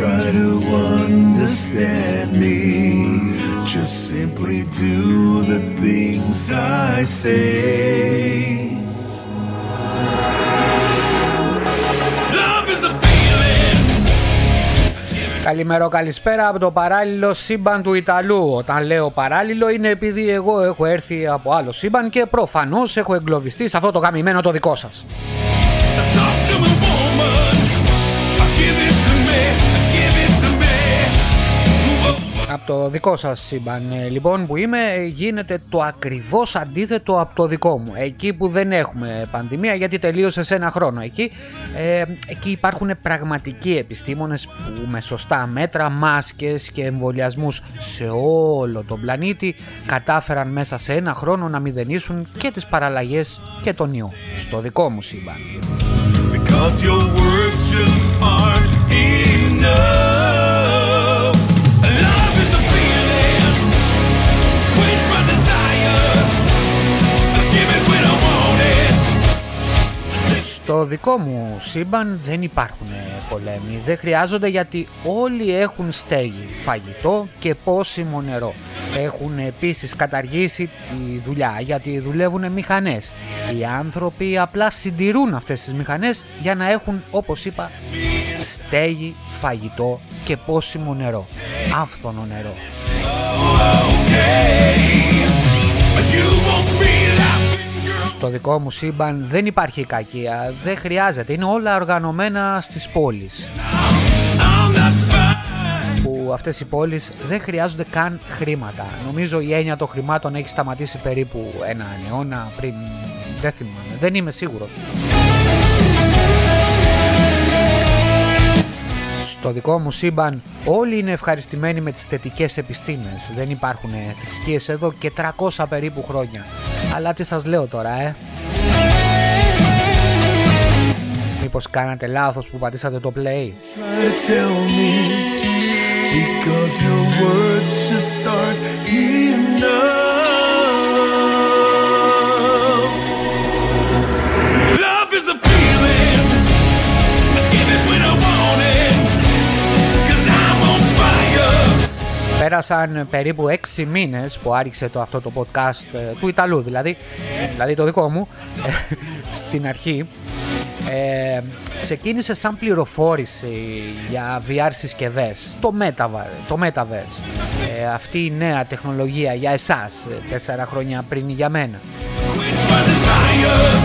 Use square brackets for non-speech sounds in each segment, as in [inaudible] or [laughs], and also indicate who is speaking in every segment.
Speaker 1: try to understand me. Just simply do the things I say. Love is a feeling.
Speaker 2: Καλημέρα, καλησπέρα από το παράλληλο σύμπαν του Ιταλού. Όταν λέω παράλληλο είναι επειδή εγώ έχω έρθει από άλλο σύμπαν και προφανώς έχω εγκλωβιστεί σε αυτό το γαμημένο το δικό σας. Από το δικό σας σύμπαν ε, λοιπόν που είμαι ε, γίνεται το ακριβώς αντίθετο από το δικό μου. Εκεί που δεν έχουμε πανδημία γιατί τελείωσε σε ένα χρόνο. Εκεί, ε, εκεί υπάρχουν πραγματικοί επιστήμονες που με σωστά μέτρα, μάσκες και εμβολιασμούς σε όλο τον πλανήτη κατάφεραν μέσα σε ένα χρόνο να μηδενίσουν και τις παραλλαγές και τον ιό. Στο δικό μου σύμπαν.
Speaker 1: Because your words just aren't enough.
Speaker 2: Στο δικό μου σύμπαν δεν υπάρχουν πολέμοι, δεν χρειάζονται γιατί όλοι έχουν στέγη, φαγητό και πόσιμο νερό. Έχουν επίσης καταργήσει τη δουλειά γιατί δουλεύουν μηχανές. Οι άνθρωποι απλά συντηρούν αυτές τις μηχανές για να έχουν όπως είπα στέγη, φαγητό και πόσιμο νερό. Άφθονο νερό.
Speaker 1: You won't be laughing, girl.
Speaker 2: Στο δικό μου σύμπαν δεν υπάρχει κακία, δεν χρειάζεται, είναι όλα οργανωμένα στις πόλεις.
Speaker 1: I'm not fine.
Speaker 2: που αυτές οι πόλεις δεν χρειάζονται καν χρήματα. Νομίζω η έννοια των χρημάτων έχει σταματήσει περίπου ένα αιώνα πριν, δεν θυμάμαι, δεν είμαι σίγουρος. Στο δικό μου σύμπαν όλοι είναι ευχαριστημένοι με τις θετικές επιστήμες. Δεν υπάρχουν θρησκείες εδώ και 300 περίπου χρόνια. Αλλά τι σας λέω τώρα, ε. Μήπως κάνατε λάθος που πατήσατε το play;
Speaker 1: Try to tell me because your words just aren't enough.
Speaker 2: Πέρασαν περίπου 6 μήνες που άρχισε το, αυτό το podcast ε, του Ιταλού δηλαδή, δηλαδή το δικό μου, ε, στην αρχή. Ε, ξεκίνησε σαν πληροφόρηση για VR συσκευές, το, Metaverse, το Metaverse. Ε, αυτή η νέα τεχνολογία για εσάς, ε, τέσσερα χρόνια πριν για μένα.
Speaker 1: Quench my desire.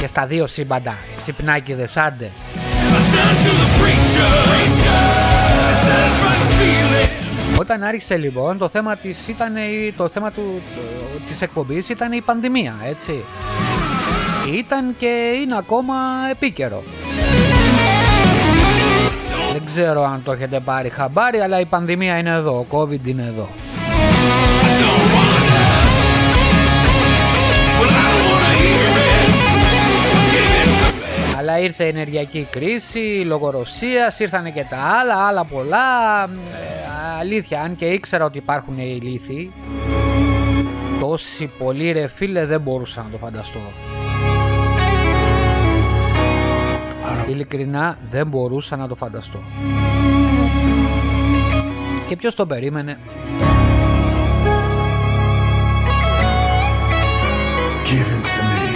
Speaker 2: Και στα δύο σύμπαντα, ξυπνάκιδες άντε.
Speaker 1: I turn to the preacher. It satisfies the feeling.
Speaker 2: Όταν άρχισε λοιπόν το θέμα της ήταν η- το θέμα του, της εκπομπής ήταν η πανδημία έτσι ήταν και είναι ακόμα επίκαιρο δεν ξέρω αν το έχετε πάρει χαμπάρι αλλά η πανδημία είναι εδώ, ο COVID είναι εδώ Αλλά ήρθε η ενεργειακή κρίση, λόγω Ρωσίας, ήρθανε και τα άλλα, άλλα πολλά. Ε, αλήθεια, αν και ήξερα ότι υπάρχουν οι λύθοι, τόσοι πολλοί ρε φίλε δεν μπορούσα να το φανταστώ. Ειλικρινά δεν μπορούσα να το φανταστώ. Και ποιος το περίμενε;
Speaker 1: Give it to me.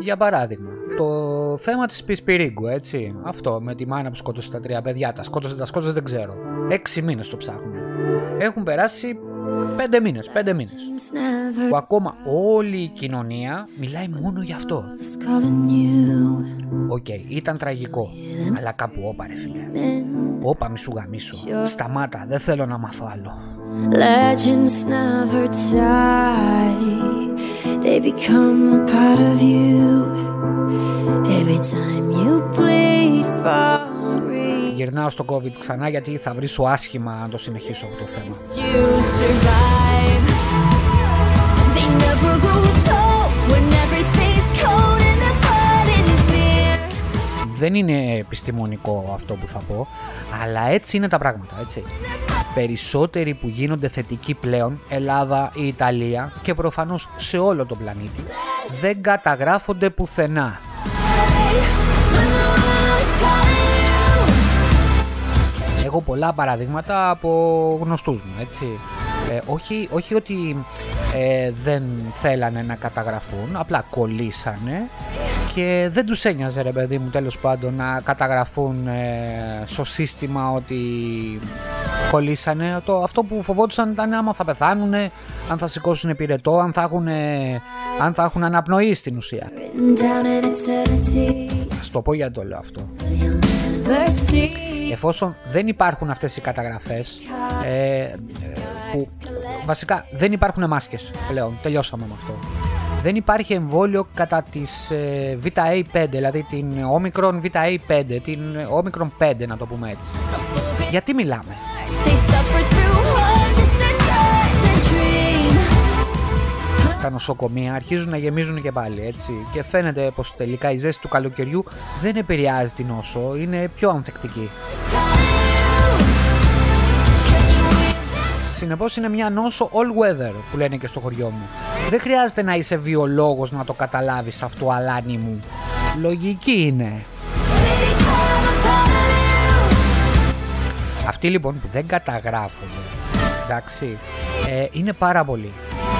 Speaker 2: Για παράδειγμα, το θέμα της Πισπυρίγκου, έτσι. Αυτό με τη μάνα που σκότωσε τα τρία παιδιά. Τα σκότωσε, τα σκότωσε δεν ξέρω. Έξι μήνες το ψάχνουν. Έχουν περάσει πέντε μήνες, πέντε μήνες. Που ακόμα όλη η κοινωνία μιλάει μόνο γι' αυτό. Οκ, ήταν τραγικό. Αλλά κάπου όπα ρε φίλε. Όπα μη σου γαμήσω. Σταμάτα, δεν θέλω να μάθω άλλο.
Speaker 3: Legends never die, they become a part of you.
Speaker 2: περνάω στο COVID ξανά γιατί θα βρίσω άσχημα αν το συνεχίσω αυτό το θέμα. Δεν είναι επιστημονικό αυτό που θα πω, αλλά έτσι είναι τα πράγματα, έτσι. Περισσότεροι που γίνονται θετικοί πλέον, Ελλάδα ή Ιταλία και προφανώς σε όλο τον πλανήτη, δεν καταγράφονται πουθενά. Έχω πολλά παραδείγματα από γνωστούς μου, έτσι. Ε, όχι, όχι ότι ε, δεν θέλανε να καταγραφούν, απλά κολλήσανε και δεν τους ένοιαζε ρε παιδί μου τέλος πάντων να καταγραφούν ε, στο σύστημα ότι κολλήσανε. Το, αυτό που φοβόντουσαν ήταν άμα θα πεθάνουν, αν θα σηκώσουν πυρετό, αν θα έχουν, αν θα έχουν αναπνοή στην ουσία. Ας το πω γιατί το λέω αυτό. Εφόσον δεν υπάρχουν αυτές οι καταγραφές ε, ε, που βασικά δεν υπάρχουν μάσκες πλέον, τελειώσαμε με αυτό. Δεν υπάρχει εμβόλιο κατά της ε, VA5, δηλαδή την Omicron VA5, την Omicron 5 να το πούμε έτσι. Γιατί μιλάμε; Τα νοσοκομεία αρχίζουν να γεμίζουν και πάλι έτσι και φαίνεται πως τελικά η ζέστη του καλοκαιριού δεν επηρεάζει την νόσο, είναι πιο ανθεκτική. Συνεπώς είναι μια νόσο all weather που λένε και στο χωριό μου. Δεν χρειάζεται να είσαι βιολόγος να το καταλάβεις αυτό αλάνι μου. Λογική είναι. Αυτοί λοιπόν που δεν καταγράφονται, εντάξει, ε, είναι πάρα πολλοί.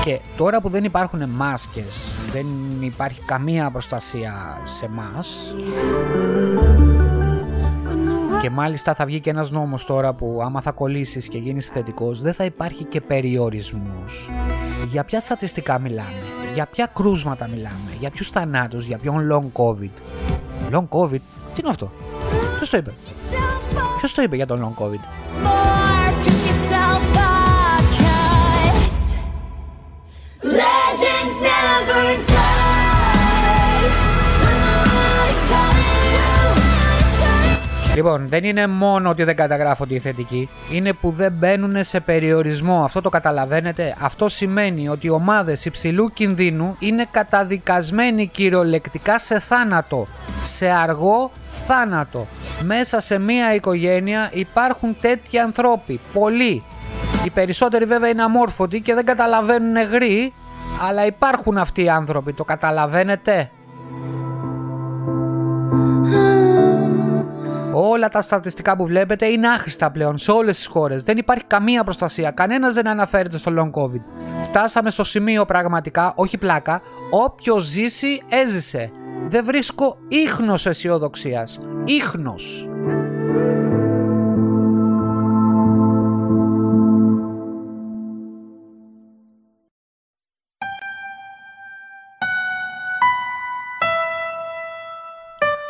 Speaker 2: Και τώρα που δεν υπάρχουν μάσκες, δεν υπάρχει καμία προστασία σε μας και μάλιστα θα βγει και ένας νόμος τώρα που άμα θα κολλήσεις και γίνεις θετικός δεν θα υπάρχει και περιορισμός. Για ποια στατιστικά μιλάμε, για ποια κρούσματα μιλάμε, για ποιους θανάτους, για ποιον long covid. Long covid, τι είναι αυτό, ποιος το είπε, ποιος το είπε για τον long covid; Λοιπόν, δεν είναι μόνο ότι δεν καταγράφονται οι θετικοί, είναι που δεν μπαίνουν σε περιορισμό. Αυτό το καταλαβαίνετε. Αυτό σημαίνει ότι οι ομάδες υψηλού κινδύνου είναι καταδικασμένοι κυριολεκτικά σε θάνατο. Σε αργό θάνατο. Μέσα σε μία οικογένεια υπάρχουν τέτοιοι ανθρώποι. Πολλοί. Οι περισσότεροι βέβαια είναι αμόρφωτοι και δεν καταλαβαίνουν γρή, αλλά υπάρχουν αυτοί οι άνθρωποι. Το καταλαβαίνετε; Όλα τα στατιστικά που βλέπετε είναι άχρηστα πλέον σε όλες τις χώρες. Δεν υπάρχει καμία προστασία. Κανένας δεν αναφέρεται στο long COVID. Φτάσαμε στο σημείο πραγματικά, όχι πλάκα. Όποιος ζήσει, έζησε. Δεν βρίσκω ίχνος αισιοδοξίας. Ίχνος.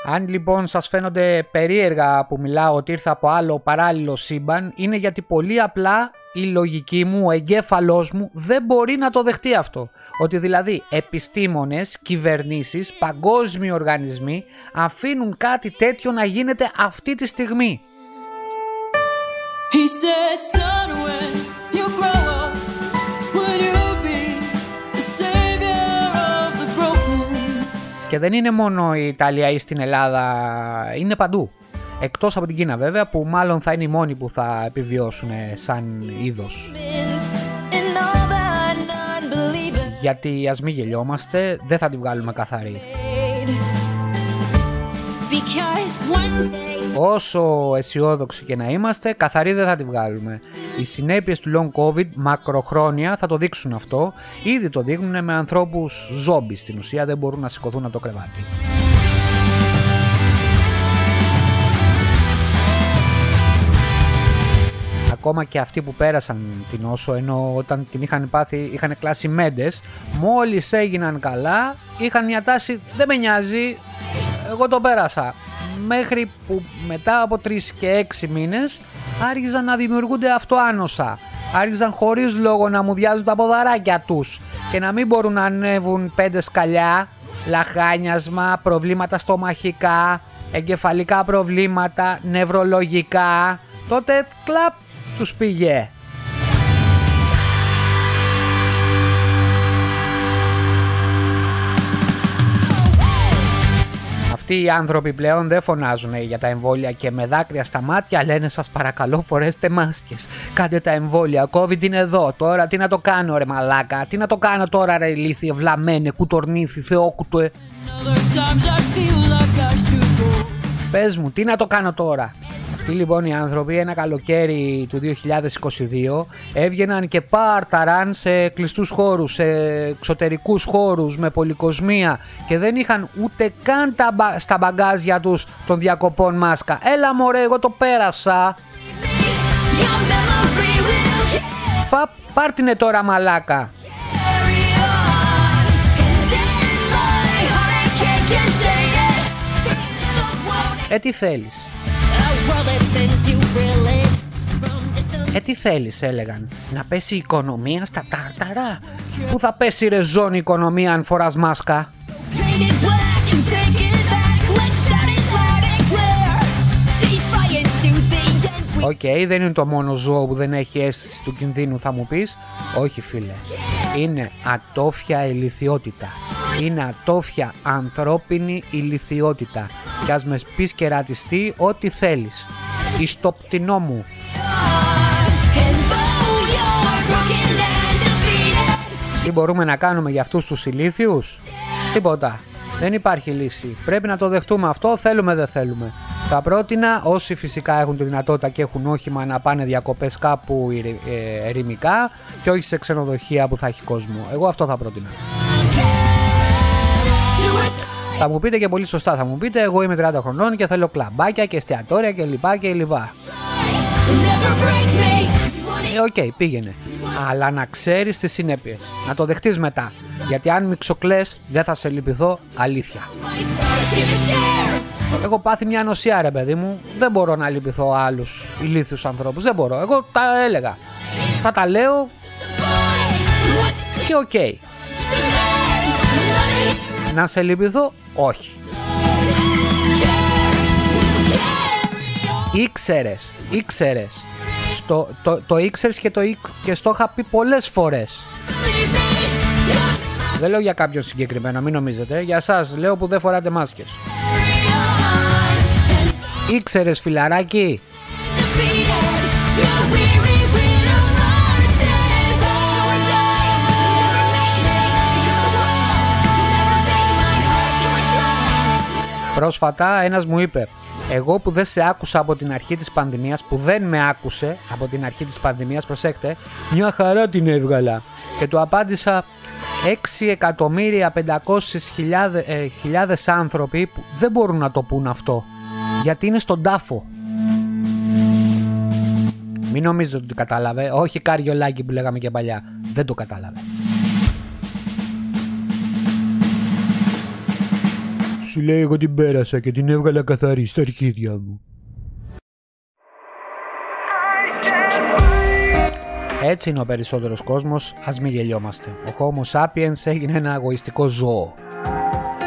Speaker 2: Αν λοιπόν σας φαίνονται περίεργα που μιλάω ότι ήρθα από άλλο παράλληλο σύμπαν, είναι γιατί πολύ απλά η λογική μου, ο εγκέφαλός μου δεν μπορεί να το δεχτεί αυτό. Ότι δηλαδή επιστήμονες, κυβερνήσεις, παγκόσμιοι οργανισμοί αφήνουν κάτι τέτοιο να γίνεται αυτή τη στιγμή. He said, Και δεν είναι μόνο η Ιταλία ή στην Ελλάδα, είναι παντού. Εκτός από την Κίνα βέβαια που μάλλον θα είναι οι μόνοι που θα επιβιώσουν σαν είδος. Γιατί ας μην γελιόμαστε, δεν θα την βγάλουμε καθαρή. Όσο αισιόδοξοι και να είμαστε, καθαρή δεν θα τη βγάλουμε. Οι συνέπειες του long covid μακροχρόνια θα το δείξουν αυτό. Ήδη το δείχνουν με ανθρώπους ζόμπις στην ουσία, δεν μπορούν να σηκωθούν από το κρεβάτι. ακόμα και αυτοί που πέρασαν την όσο ενώ όταν την είχαν πάθει είχαν κλάσει μέντες μόλις έγιναν καλά είχαν μια τάση δεν με νοιάζει εγώ το πέρασα μέχρι που μετά από 3 και 6 μήνες άρχιζαν να δημιουργούνται αυτοάνοσα. Άρχιζαν χωρίς λόγο να μου διάζουν τα ποδαράκια τους και να μην μπορούν να ανέβουν πέντε σκαλιά, λαχάνιασμα, προβλήματα στομαχικά, εγκεφαλικά προβλήματα, νευρολογικά. Τότε κλαπ τους πήγε. Αυτοί οι άνθρωποι πλέον δεν φωνάζουν για τα εμβόλια και με δάκρυα στα μάτια λένε σας παρακαλώ φορέστε μάσκες. Κάντε τα εμβόλια, COVID είναι εδώ. Τώρα τι να το κάνω ρε μαλάκα, τι να το κάνω τώρα ρε ηλίθιε, βλαμένε, κουτορνήθη, θεόκουτοε. Πες μου, τι να το κάνω τώρα; Αυτοί λοιπόν οι άνθρωποι ένα καλοκαίρι του 2022 έβγαιναν και πάρταραν σε κλειστούς χώρους, σε εξωτερικούς χώρους με πολυκοσμία και δεν είχαν ούτε καν τα, στα μπαγκάζια τους των διακοπών μάσκα. Έλα μωρέ εγώ το πέρασα. Πα, πάρτινε τώρα μαλάκα. Ε, τι θέλεις. Ε, τι θέλεις έλεγαν, να πέσει η οικονομία στα τάρταρα. Πού θα πέσει ρε ζώον η οικονομία αν φοράς μάσκα; OK, okay, δεν είναι το μόνο ζώο που δεν έχει αίσθηση του κινδύνου θα μου πεις. Όχι φίλε, είναι ατόφια ηλιθιότητα. Είναι ατόφια ανθρώπινη ηλικιότητα. Κι ας με πεις κερατιστή ό,τι θέλεις. Εις το πτηνό μου. Τι μπορούμε να κάνουμε για αυτούς τους ηλίθιους; Τίποτα. Δεν υπάρχει λύση. Πρέπει να το δεχτούμε αυτό, θέλουμε δεν θέλουμε. Θα πρότεινα όσοι φυσικά έχουν τη δυνατότητα και έχουν όχημα να πάνε διακοπές κάπου ε, ερημικά και όχι σε ξενοδοχεία που θα έχει κόσμο. Εγώ αυτό θα πρότεινα. Θα μου πείτε και πολύ σωστά, θα μου πείτε εγώ είμαι 30 χρονών και θέλω κλαμπάκια και εστιατόρια και λοιπά και λοιπά. Ε, OK, okay, πήγαινε. Αλλά να ξέρεις τις συνέπειες. Να το δεχτείς μετά. Γιατί αν μυξοκλαίς δεν θα σε λυπηθώ αλήθεια. Έχω πάθει μια ανοσία ρε παιδί μου. Δεν μπορώ να λυπηθώ άλλους ηλίθιους ανθρώπους. Δεν μπορώ. Εγώ τα έλεγα. Θα τα λέω και OK. Okay. Να σε λυπηθώ, όχι. Ήξερες, ήξερες. Στο, το, το ήξερες και, το, και στο είχα πει πολλές φορές. Δεν λέω για κάποιον συγκεκριμένο, μην νομίζετε. Για σας λέω που δεν φοράτε μάσκες. Ήξερες φιλαράκι; Πρόσφατα ένας μου είπε εγώ που δεν σε άκουσα από την αρχή της πανδημίας, που δεν με άκουσε από την αρχή της πανδημίας, προσέξτε, μια χαρά την έβγαλα. Και του απάντησα 6.500.000 ε, άνθρωποι που δεν μπορούν να το πούν αυτό. Γιατί είναι στον τάφο. Μην νομίζετε ότι το κατάλαβε. Όχι καριολάκι που λέγαμε και παλιά. Δεν το κατάλαβε. Σου λέει εγώ την πέρασα και την έβγαλα καθαρή στα αρχίδια μου. Έτσι είναι ο περισσότερος κόσμος, ας μην γελιόμαστε. Ο Homo sapiens έγινε ένα αγωιστικό ζώο.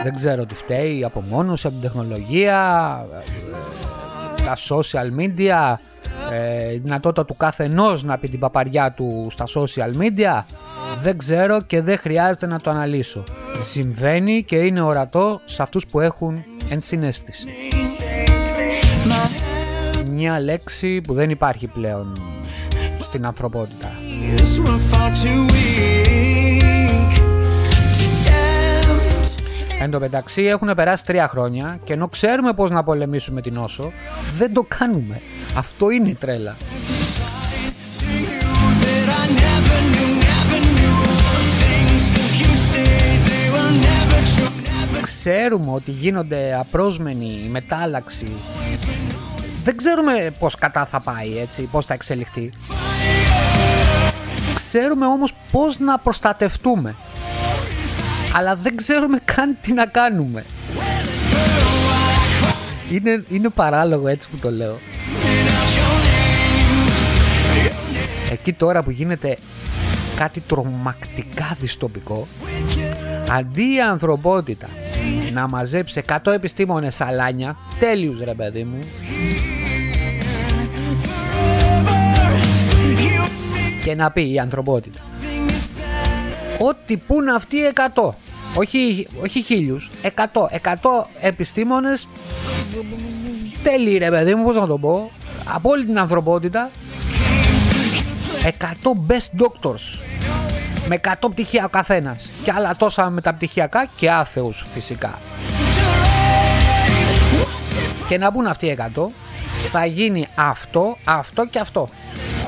Speaker 2: Δεν ξέρω τι φταίει, απομόνωση από την τεχνολογία, τα social media, ε, η δυνατότητα του καθενός να πει την παπαριά του στα social media. Δεν ξέρω και δεν χρειάζεται να το αναλύσω. Συμβαίνει και είναι ορατό σε αυτούς που έχουν ενσυναίσθηση. Μια λέξη που δεν υπάρχει πλέον στην ανθρωπότητα. Εν τω μεταξύ έχουν περάσει τρία χρόνια και ενώ ξέρουμε πώς να πολεμήσουμε την όσο, δεν το κάνουμε. Αυτό είναι η τρέλα. Ξέρουμε ότι γίνονται απρόσμενοι μετάλλαξη. Δεν ξέρουμε πώς κατά θα πάει έτσι, πώς θα εξελιχθεί. Ξέρουμε όμως πώς να προστατευτούμε αλλά δεν ξέρουμε καν τι να κάνουμε. Είναι, είναι παράλογο έτσι που το λέω. Εκεί τώρα που γίνεται κάτι τρομακτικά δυστοπικό, αντί η ανθρωπότητα να μαζέψει 100 επιστήμονες σαλάνια, τέλειους ρε παιδί μου, και να πει η ανθρωπότητα Ό,τι πουν αυτοί 100. όχι, όχι χίλιους, 100, 100 επιστήμονες. Τέλειοι ρε παιδί μου, πώς να το πω, από όλη την ανθρωπότητα. 100 best doctors. Με 100 πτυχία ο καθένας. Και άλλα τόσα μεταπτυχιακά και άθεους φυσικά. Και να μπουν αυτοί οι 100 θα γίνει αυτό, αυτό και αυτό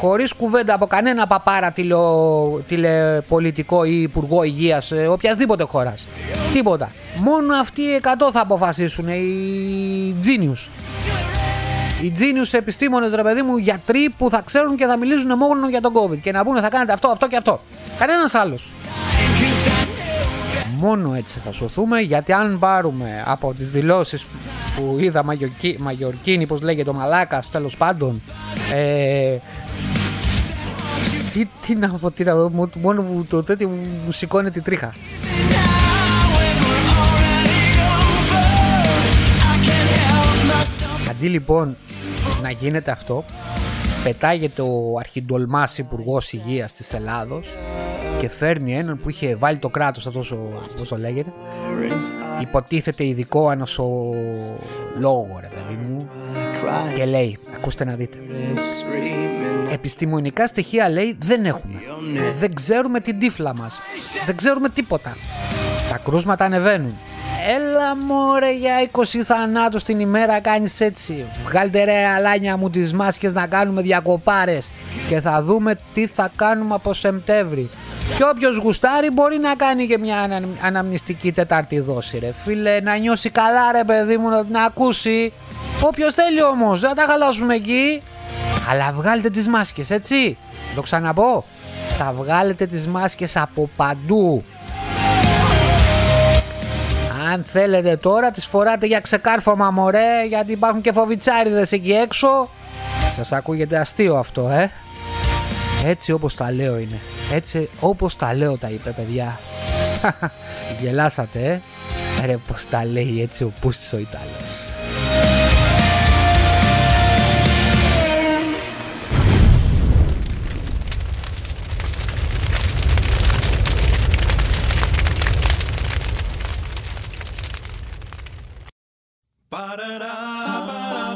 Speaker 2: χωρίς κουβέντα από κανένα παπάρα τηλεο, τηλεπολιτικό ή υπουργό υγείας ε, οποιασδήποτε χώρας. Τίποτα. Μόνο αυτοί οι 100 θα αποφασίσουν, οι genius. Οι genius επιστήμονες, ρε παιδί μου, γιατροί που θα ξέρουν και θα μιλήσουν μόνο για τον COVID. Και να πούνε θα κάνετε αυτό, αυτό και αυτό. Κανένας άλλος. Μόνο έτσι θα σωθούμε γιατί αν πάρουμε από τις δηλώσεις που είδα Μαγιορκίνη, πως λέγεται ο Μαλάκας τέλος πάντων ε, τι, τι να πω, τι να πω, μόνο που το τέτοιο μου σηκώνει τη τρίχα. Αντί λοιπόν να γίνεται αυτό, πετάγεται ο αρχιντολμάς υπουργός υγείας της Ελλάδος και φέρνει έναν που είχε βάλει το κράτος αυτό όσο λέγεται. Υποτίθεται ειδικό ανοσολόγο ρε παιδί μου. Και λέει ακούστε να δείτε επιστημονικά στοιχεία λέει δεν έχουμε. Δεν ξέρουμε την τύφλα μας. Δεν ξέρουμε τίποτα. Τα κρούσματα ανεβαίνουν. Έλα μωρέ για 20 θανάτους την ημέρα κάνεις έτσι. Βγάλτε ρε αλάνια μου τις μάσκες να κάνουμε διακοπάρες. Και θα δούμε τι θα κάνουμε από Σεπτέμβρη. Και όποιος γουστάρει μπορεί να κάνει και μια αναμνηστική τετάρτη δόση ρε. Φίλε Να νιώσει καλά ρε παιδί μου να την ακούσει. Όποιος θέλει όμως δεν τα χαλάσουμε εκεί Αλλά βγάλετε τις μάσκες έτσι Το ξαναπώ Θα βγάλετε τις μάσκες από παντού αν θέλετε τώρα τις φοράτε για ξεκάρφωμα μωρέ γιατί υπάρχουν και φοβιτσάριδες εκεί έξω. Σας ακούγεται αστείο αυτό ε. Έτσι όπως τα λέω είναι. Έτσι όπως τα λέω τα είπε παιδιά. [laughs] Γελάσατε ε. Ρε πως τα λέει έτσι ο Πούστης ο Ιταλός.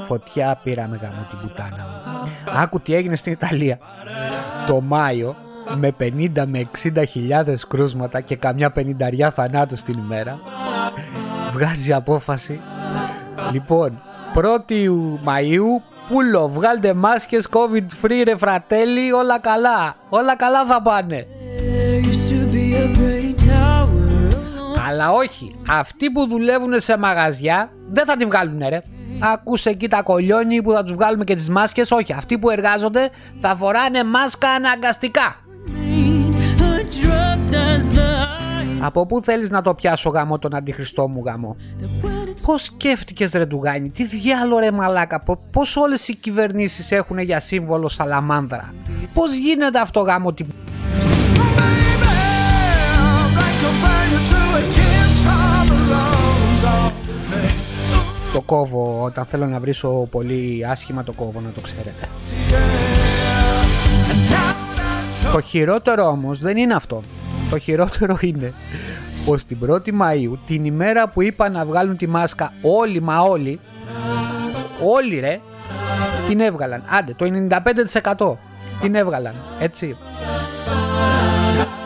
Speaker 2: Φωτιά πήραμε γάμο την πουτάνα μου. Άκου τι έγινε στην Ιταλία. Το Μάιο με 50 με 60 χιλιάδες κρούσματα και καμιά πενηνταριά θανάτου την ημέρα βγάζει απόφαση λοιπόν 1η Μαΐου πουλο βγάλτε μάσκες covid free ρε φρατέλη όλα καλά όλα καλά θα πάνε αλλά όχι αυτοί που δουλεύουν σε μαγαζιά δεν θα τη βγάλουν ρε Ακούσε εκεί τα κολλιόνι που θα τους βγάλουμε και τις μάσκες. Όχι, αυτοί που εργάζονται θα φοράνε μάσκα αναγκαστικά. Από πού θέλεις να το πιάσω γαμό τον αντιχριστό μου γαμό; Πώς σκέφτηκες ρε Ντουγάνι, τι διάλο ρε μαλάκα, πώς όλες οι κυβερνήσεις έχουν για σύμβολο σαλαμάνδρα; Πώς γίνεται αυτό γάμο την... κόβω όταν θέλω να βρίσω πολύ άσχημα το κόβω να το ξέρετε. Το χειρότερο όμως δεν είναι αυτό. Το χειρότερο είναι πως την 1η Μαΐου την ημέρα που είπα να βγάλουν τη μάσκα όλοι μα όλοι όλοι ρε την έβγαλαν. Άντε το 95% την έβγαλαν έτσι.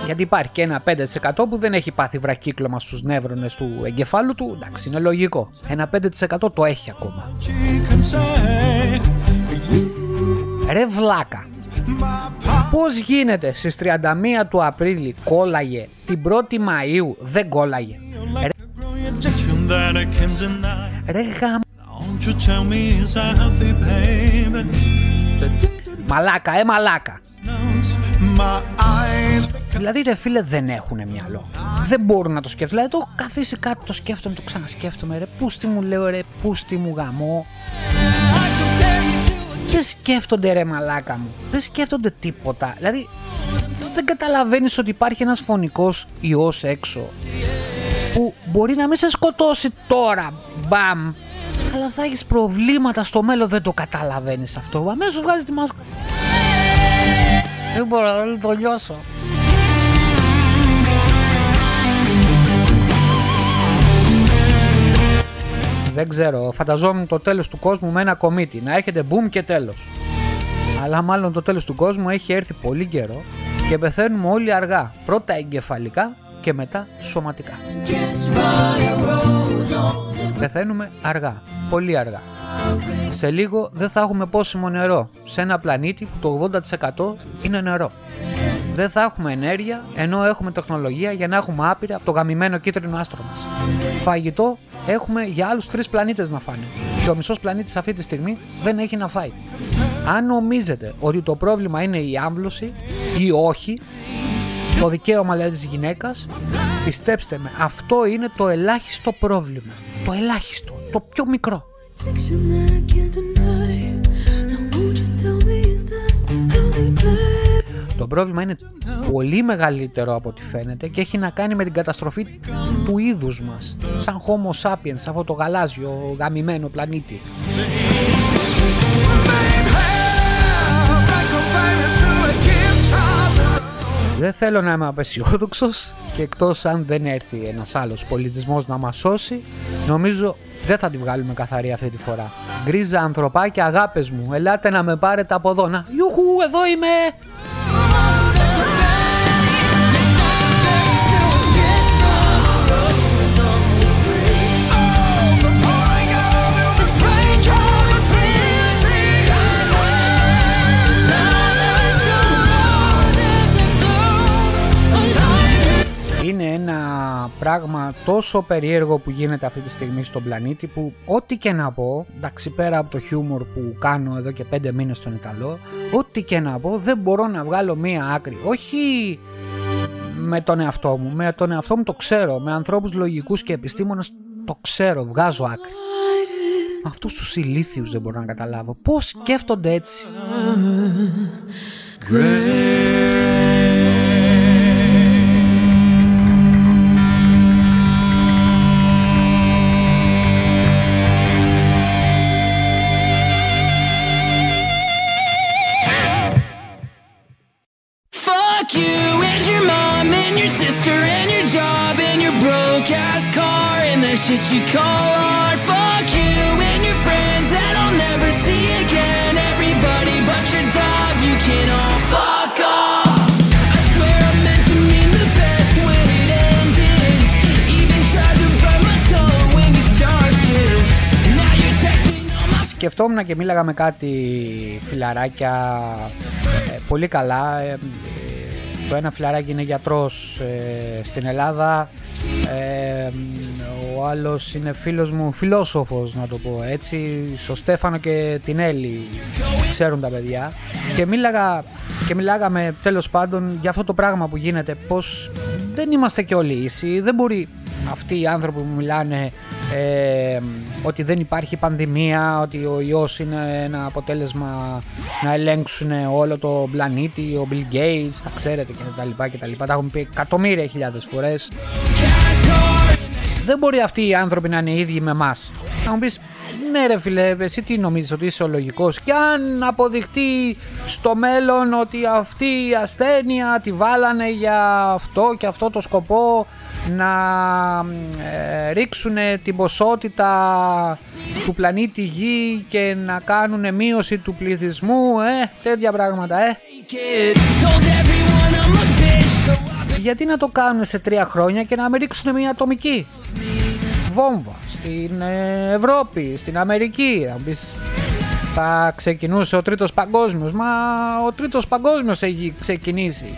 Speaker 2: Γιατί υπάρχει και ένα 5% που δεν έχει πάθει βρακύκλωμα στους νεύρονες του εγκεφάλου του. Εντάξει, είναι λογικό. Ένα 5% το έχει ακόμα. Ρε βλάκα. Πώς γίνεται στις 31 του Απρίλη κόλλαγε, την 1η Μαΐου δεν κόλλαγε; Ρε, Ρε γαμ... Μαλάκα, ε μαλάκα. Δηλαδή ρε φίλε δεν έχουν μυαλό. Δεν μπορούν να το σκέφτουν. Δηλαδή το καθίσει κάτι το σκέφτομαι, το ξανασκέφτομαι. Ρε πούστη μου λέω ρε πούστη μου γαμό. Δεν σκέφτονται ρε μαλάκα μου. Δεν σκέφτονται τίποτα. Δηλαδή δεν καταλαβαίνεις ότι υπάρχει ένας φωνικός ιός έξω που μπορεί να μην σε σκοτώσει τώρα. Μπαμ. Αλλά θα έχεις προβλήματα στο μέλλον δεν το καταλαβαίνεις αυτό. Αμέσως βγάζεις τη μάσκα. Δεν μπορώ να το λιώσω. Δεν ξέρω, φανταζόμουν το τέλος του κόσμου με ένα κομίτι. Να έχετε boom και τέλος. Αλλά μάλλον το τέλος του κόσμου έχει έρθει πολύ καιρό και πεθαίνουμε όλοι αργά. Πρώτα εγκεφαλικά και μετά σωματικά. Πεθαίνουμε αργά, πολύ αργά. Σε λίγο δεν θα έχουμε πόσιμο νερό σε ένα πλανήτη που το 80% είναι νερό. Δεν θα έχουμε ενέργεια ενώ έχουμε τεχνολογία για να έχουμε άπειρα από το γαμημένο κίτρινο άστρο μας. Φαγητό έχουμε για άλλους τρεις πλανήτες να φάνε και ο μισός πλανήτης αυτή τη στιγμή δεν έχει να φάει. Αν νομίζετε ότι το πρόβλημα είναι η άμβλωση ή όχι, το δικαίωμα δηλαδή της γυναίκας, πιστέψτε με, αυτό είναι το ελάχιστο πρόβλημα. Το ελάχιστο, το πιο μικρό.
Speaker 3: Fiction that I can't deny. Now won't you tell me is that how they play?
Speaker 2: Το πρόβλημα είναι πολύ μεγαλύτερο από ό,τι φαίνεται και έχει να κάνει με την καταστροφή του είδους μας. Σαν Homo sapiens, σε αυτό το γαλάζιο γαμημένο πλανήτη. Δεν θέλω να είμαι απεσιόδοξος και εκτός αν δεν έρθει ένας άλλος πολιτισμός να μας σώσει, νομίζω δεν θα τη βγάλουμε καθαρή αυτή τη φορά. Γκρίζα ανθρωπάκια, αγάπες μου, ελάτε να με πάρετε από εδώ. Να, ιουχου, εδώ είμαι! Πράγμα τόσο περίεργο που γίνεται αυτή τη στιγμή στον πλανήτη που ό,τι και να πω, εντάξει πέρα από το χιούμορ που κάνω εδώ και πέντε μήνες στον Ιταλό, ό,τι και να πω δεν μπορώ να βγάλω μία άκρη. Όχι με τον εαυτό μου, με τον εαυτό μου το ξέρω, με ανθρώπους λογικούς και επιστήμονες το ξέρω, βγάζω άκρη. Αυτούς τους ηλίθιους δεν μπορώ να καταλάβω. Πώς σκέφτονται έτσι;
Speaker 4: Fuck and the shit you call art. Fuck you and your friends that I'll never see again. Everybody but your dog, you can all fuck off. I swear I meant to mean the best when it ended. Even tried to bite my tongue when you started. Now you're texting all my
Speaker 2: Σκεφτόμουν και μίλαγα με κάτι φιλαράκια ε, πολύ καλά. Ε, ε, το ένα φιλαράκι είναι γιατρός ε, στην Ελλάδα. Ε, ο άλλος είναι φίλος μου, φιλόσοφος να το πω έτσι. Στο Στέφανο και την Έλλη ξέρουν τα παιδιά. Και μίλαγα και μιλάγαμε τέλος πάντων για αυτό το πράγμα που γίνεται πως δεν είμαστε και όλοι ίσοι δεν μπορεί αυτοί οι άνθρωποι που μιλάνε ε, ότι δεν υπάρχει πανδημία ότι ο ιός είναι ένα αποτέλεσμα να ελέγξουν όλο το πλανήτη ο Bill Gates τα ξέρετε και τα λοιπά και τα λοιπά τα έχουμε πει εκατομμύρια χιλιάδες φορές δεν μπορεί αυτοί οι άνθρωποι να είναι οι ίδιοι με εμάς. Να μου πεις, ναι, ρε φιλέ, εσύ τι νομίζεις ότι είσαι ο λογικός; Και αν αποδειχτεί στο μέλλον ότι αυτή η ασθένεια τη βάλανε για αυτό και αυτό το σκοπό να ε, ρίξουν την ποσότητα του πλανήτη Γη και να κάνουν μείωση του πληθυσμού, ε, τέτοια πράγματα, ε. Γιατί να το κάνουν σε τρία χρόνια και να με ρίξουν μια ατομική βόμβα στην ε, Ευρώπη, στην Αμερική. Θα μου πεις, θα ξεκινούσε ο τρίτος παγκόσμιος. Μα ο τρίτος παγκόσμιος έχει ξεκινήσει.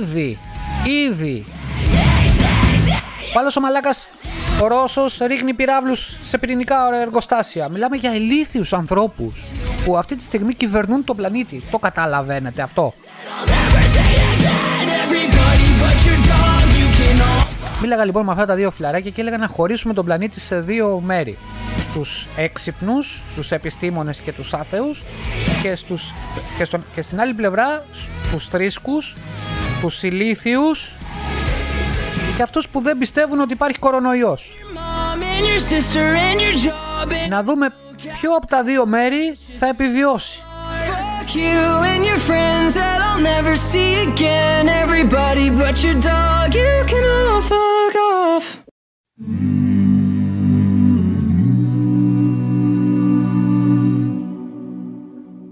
Speaker 2: Ήδη, ήδη. Ο άλλος ο μαλάκας, ο Ρώσος ρίχνει πυράβλους σε πυρηνικά εργοστάσια. Μιλάμε για ηλίθιους ανθρώπους που αυτή τη στιγμή κυβερνούν το πλανήτη. Το καταλαβαίνετε αυτό. Μίλαγα λοιπόν με αυτά τα δύο φιλαράκια και έλεγα να χωρίσουμε τον πλανήτη σε δύο μέρη. Τους έξυπνους, στους επιστήμονες και τους άθεους και, στους, και, στον, και στην άλλη πλευρά τους θρήσκους, τους ηλίθιους και αυτούς που δεν πιστεύουν ότι υπάρχει κορονοϊός.
Speaker 4: mom and your sister and your job and
Speaker 2: Να δούμε ποιο από τα δύο μέρη θα επιβιώσει.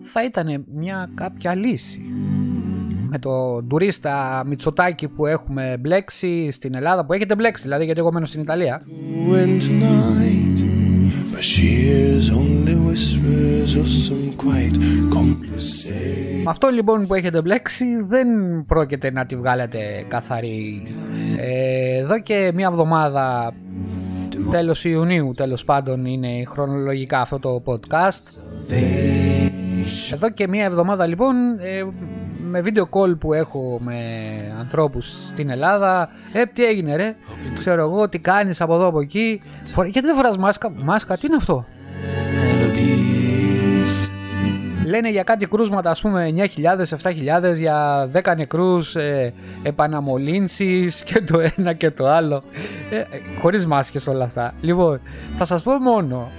Speaker 2: Θα ήταν μια κάποια λύση. Με το τουρίστα Μητσοτάκη που έχουμε μπλέξει στην Ελλάδα, που έχετε μπλέξει δηλαδή γιατί εγώ μένω στην Ιταλία αυτό λοιπόν που έχετε μπλέξει δεν πρόκειται να τη βγάλετε καθαρή. Ε, εδώ και μία εβδομάδα, τέλος Ιουνίου τέλος πάντων είναι χρονολογικά αυτό το podcast. Εδώ και μία εβδομάδα λοιπόν ε, με βίντεο call που έχω με ανθρώπους στην Ελλάδα Ε, τι έγινε ρε, ξέρω εγώ, τι κάνεις από εδώ από εκεί Φορ- Γιατί δεν φοράς μάσκα, μάσκα, τι είναι αυτό; Λένε για κάτι κρούσματα ας πούμε 9.000, 7.000 για 10 νεκρούς ε, επαναμολύνσεις και το ένα και το άλλο. Ε, ε, χωρίς μάσκες όλα αυτά. Λοιπόν θα σας πω μόνο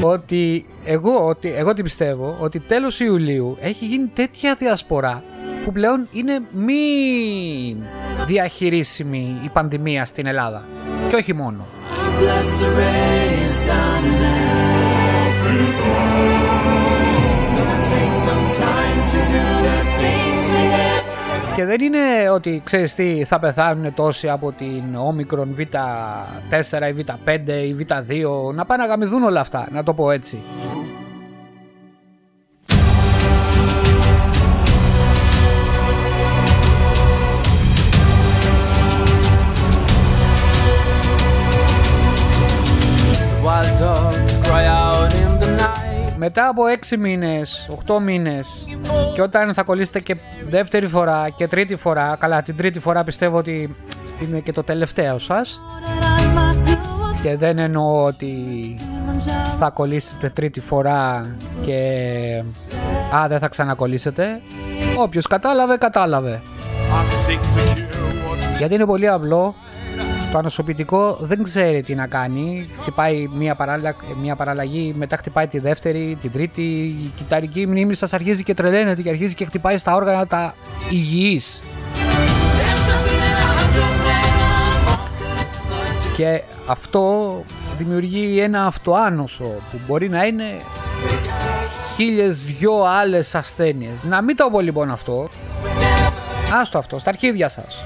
Speaker 2: ότι εγώ, ότι εγώ τι πιστεύω ότι τέλος Ιουλίου έχει γίνει τέτοια διασπορά που πλέον είναι μη διαχειρίσιμη η πανδημία στην Ελλάδα. Και όχι μόνο.
Speaker 4: Bless
Speaker 2: Και δεν είναι ότι ξέρεις τι θα πεθάνουν τόσοι από την όμικρον Β4 ή Β5 ή Β2 να πάνε να γαμηθούν όλα αυτά, να το πω έτσι. Μετά από 6 μήνες, 8 μήνες και όταν θα κολλήσετε και δεύτερη φορά και τρίτη φορά, καλά την τρίτη φορά πιστεύω ότι είναι και το τελευταίο σας. Και δεν εννοώ ότι θα κολλήσετε τρίτη φορά και α δεν θα ξανακολλήσετε. Όποιος κατάλαβε κατάλαβε.
Speaker 1: I seek to cure what's
Speaker 2: γιατί είναι πολύ απλό το ανοσοποιητικό δεν ξέρει τι να κάνει χτυπάει μια, παράλλα, μια παραλλαγή μετά χτυπάει τη δεύτερη, την τρίτη η κυταρική μνήμη σας αρχίζει και τρελαίνεται και αρχίζει και χτυπάει στα όργανα τα υγιής και αυτό δημιουργεί ένα αυτοάνωσο που μπορεί να είναι χίλιες δυο άλλες ασθένειες. Να μην το πω λοιπόν αυτό. Άστο αυτό, στα αρχίδια σας.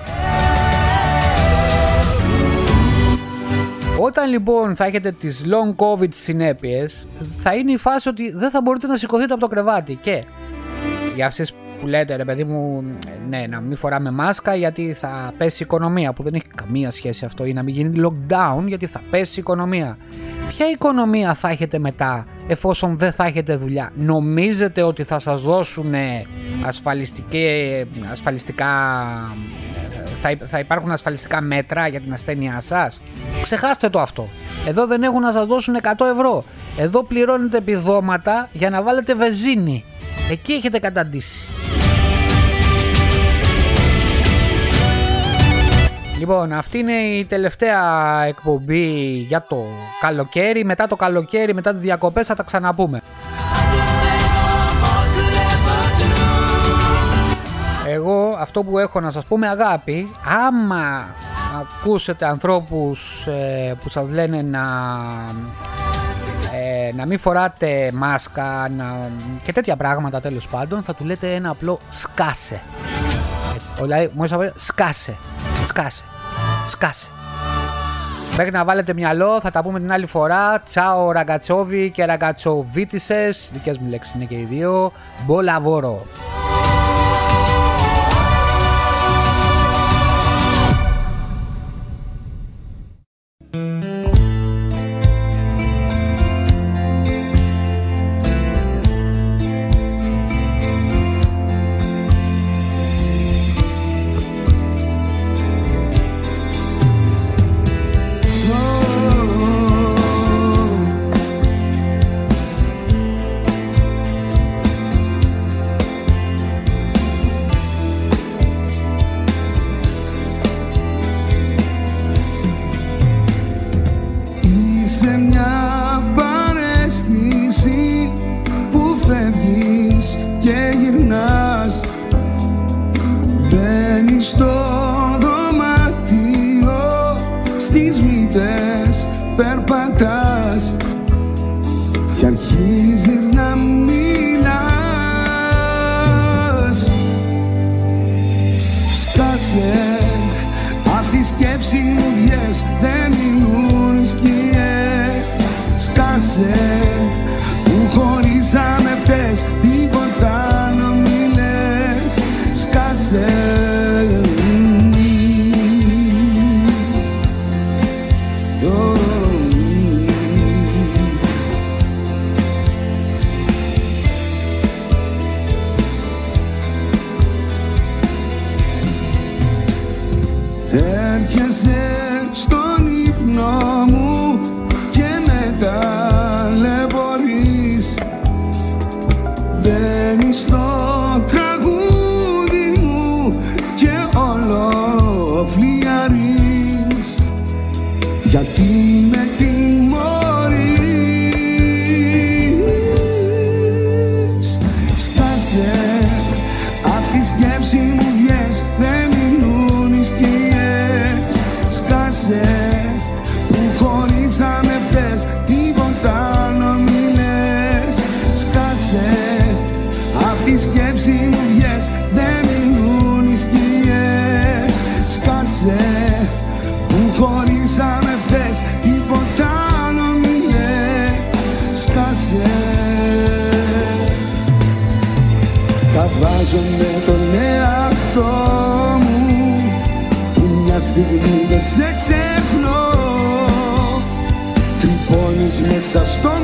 Speaker 2: Όταν λοιπόν θα έχετε τις long covid συνέπειες θα είναι η φάση ότι δεν θα μπορείτε να σηκωθείτε από το κρεβάτι. Και για εσείς που λέτε ρε παιδί μου ναι να μην φοράμε μάσκα γιατί θα πέσει η οικονομία που δεν έχει καμία σχέση αυτό ή να μην γίνει lockdown γιατί θα πέσει η οικονομία. Ποια οικονομία θα έχετε μετά εφόσον δεν θα έχετε δουλειά; Νομίζετε ότι θα σας δώσουν ασφαλιστική, ασφαλιστικά θα, υπ- θα υπάρχουν ασφαλιστικά μέτρα για την ασθένειά σας; Ξεχάστε το αυτό. Εδώ δεν έχουν να σας δώσουν 100 ευρώ. Εδώ πληρώνετε επιδόματα για να βάλετε βεζίνη. Εκεί έχετε καταντήσει. Λοιπόν, αυτή είναι η τελευταία εκπομπή για το καλοκαίρι. Μετά το καλοκαίρι, μετά τις διακοπές θα τα ξαναπούμε. Εγώ αυτό που έχω να σας πω με αγάπη, άμα ακούσετε ανθρώπους ε, που σας λένε να, ε, να μην φοράτε μάσκα να, και τέτοια πράγματα τέλος πάντων, θα του λέτε ένα απλό σκάσε. Έτσι, δηλαδή, μόλις θα πω, σκάσε, σκάσε, σκάσε. Μέχρι να βάλετε μυαλό, θα τα πούμε την άλλη φορά. Τσάο ραγκατσόβι και ραγκατσοβίτισες. Δικές μου λέξεις είναι και οι δύο. Μπολαβόρο.
Speaker 5: Φωνάζω με τον εαυτό μου. Μια στιγμή δεν σε ξεχνώ. Τρυπώνεις μέσα στο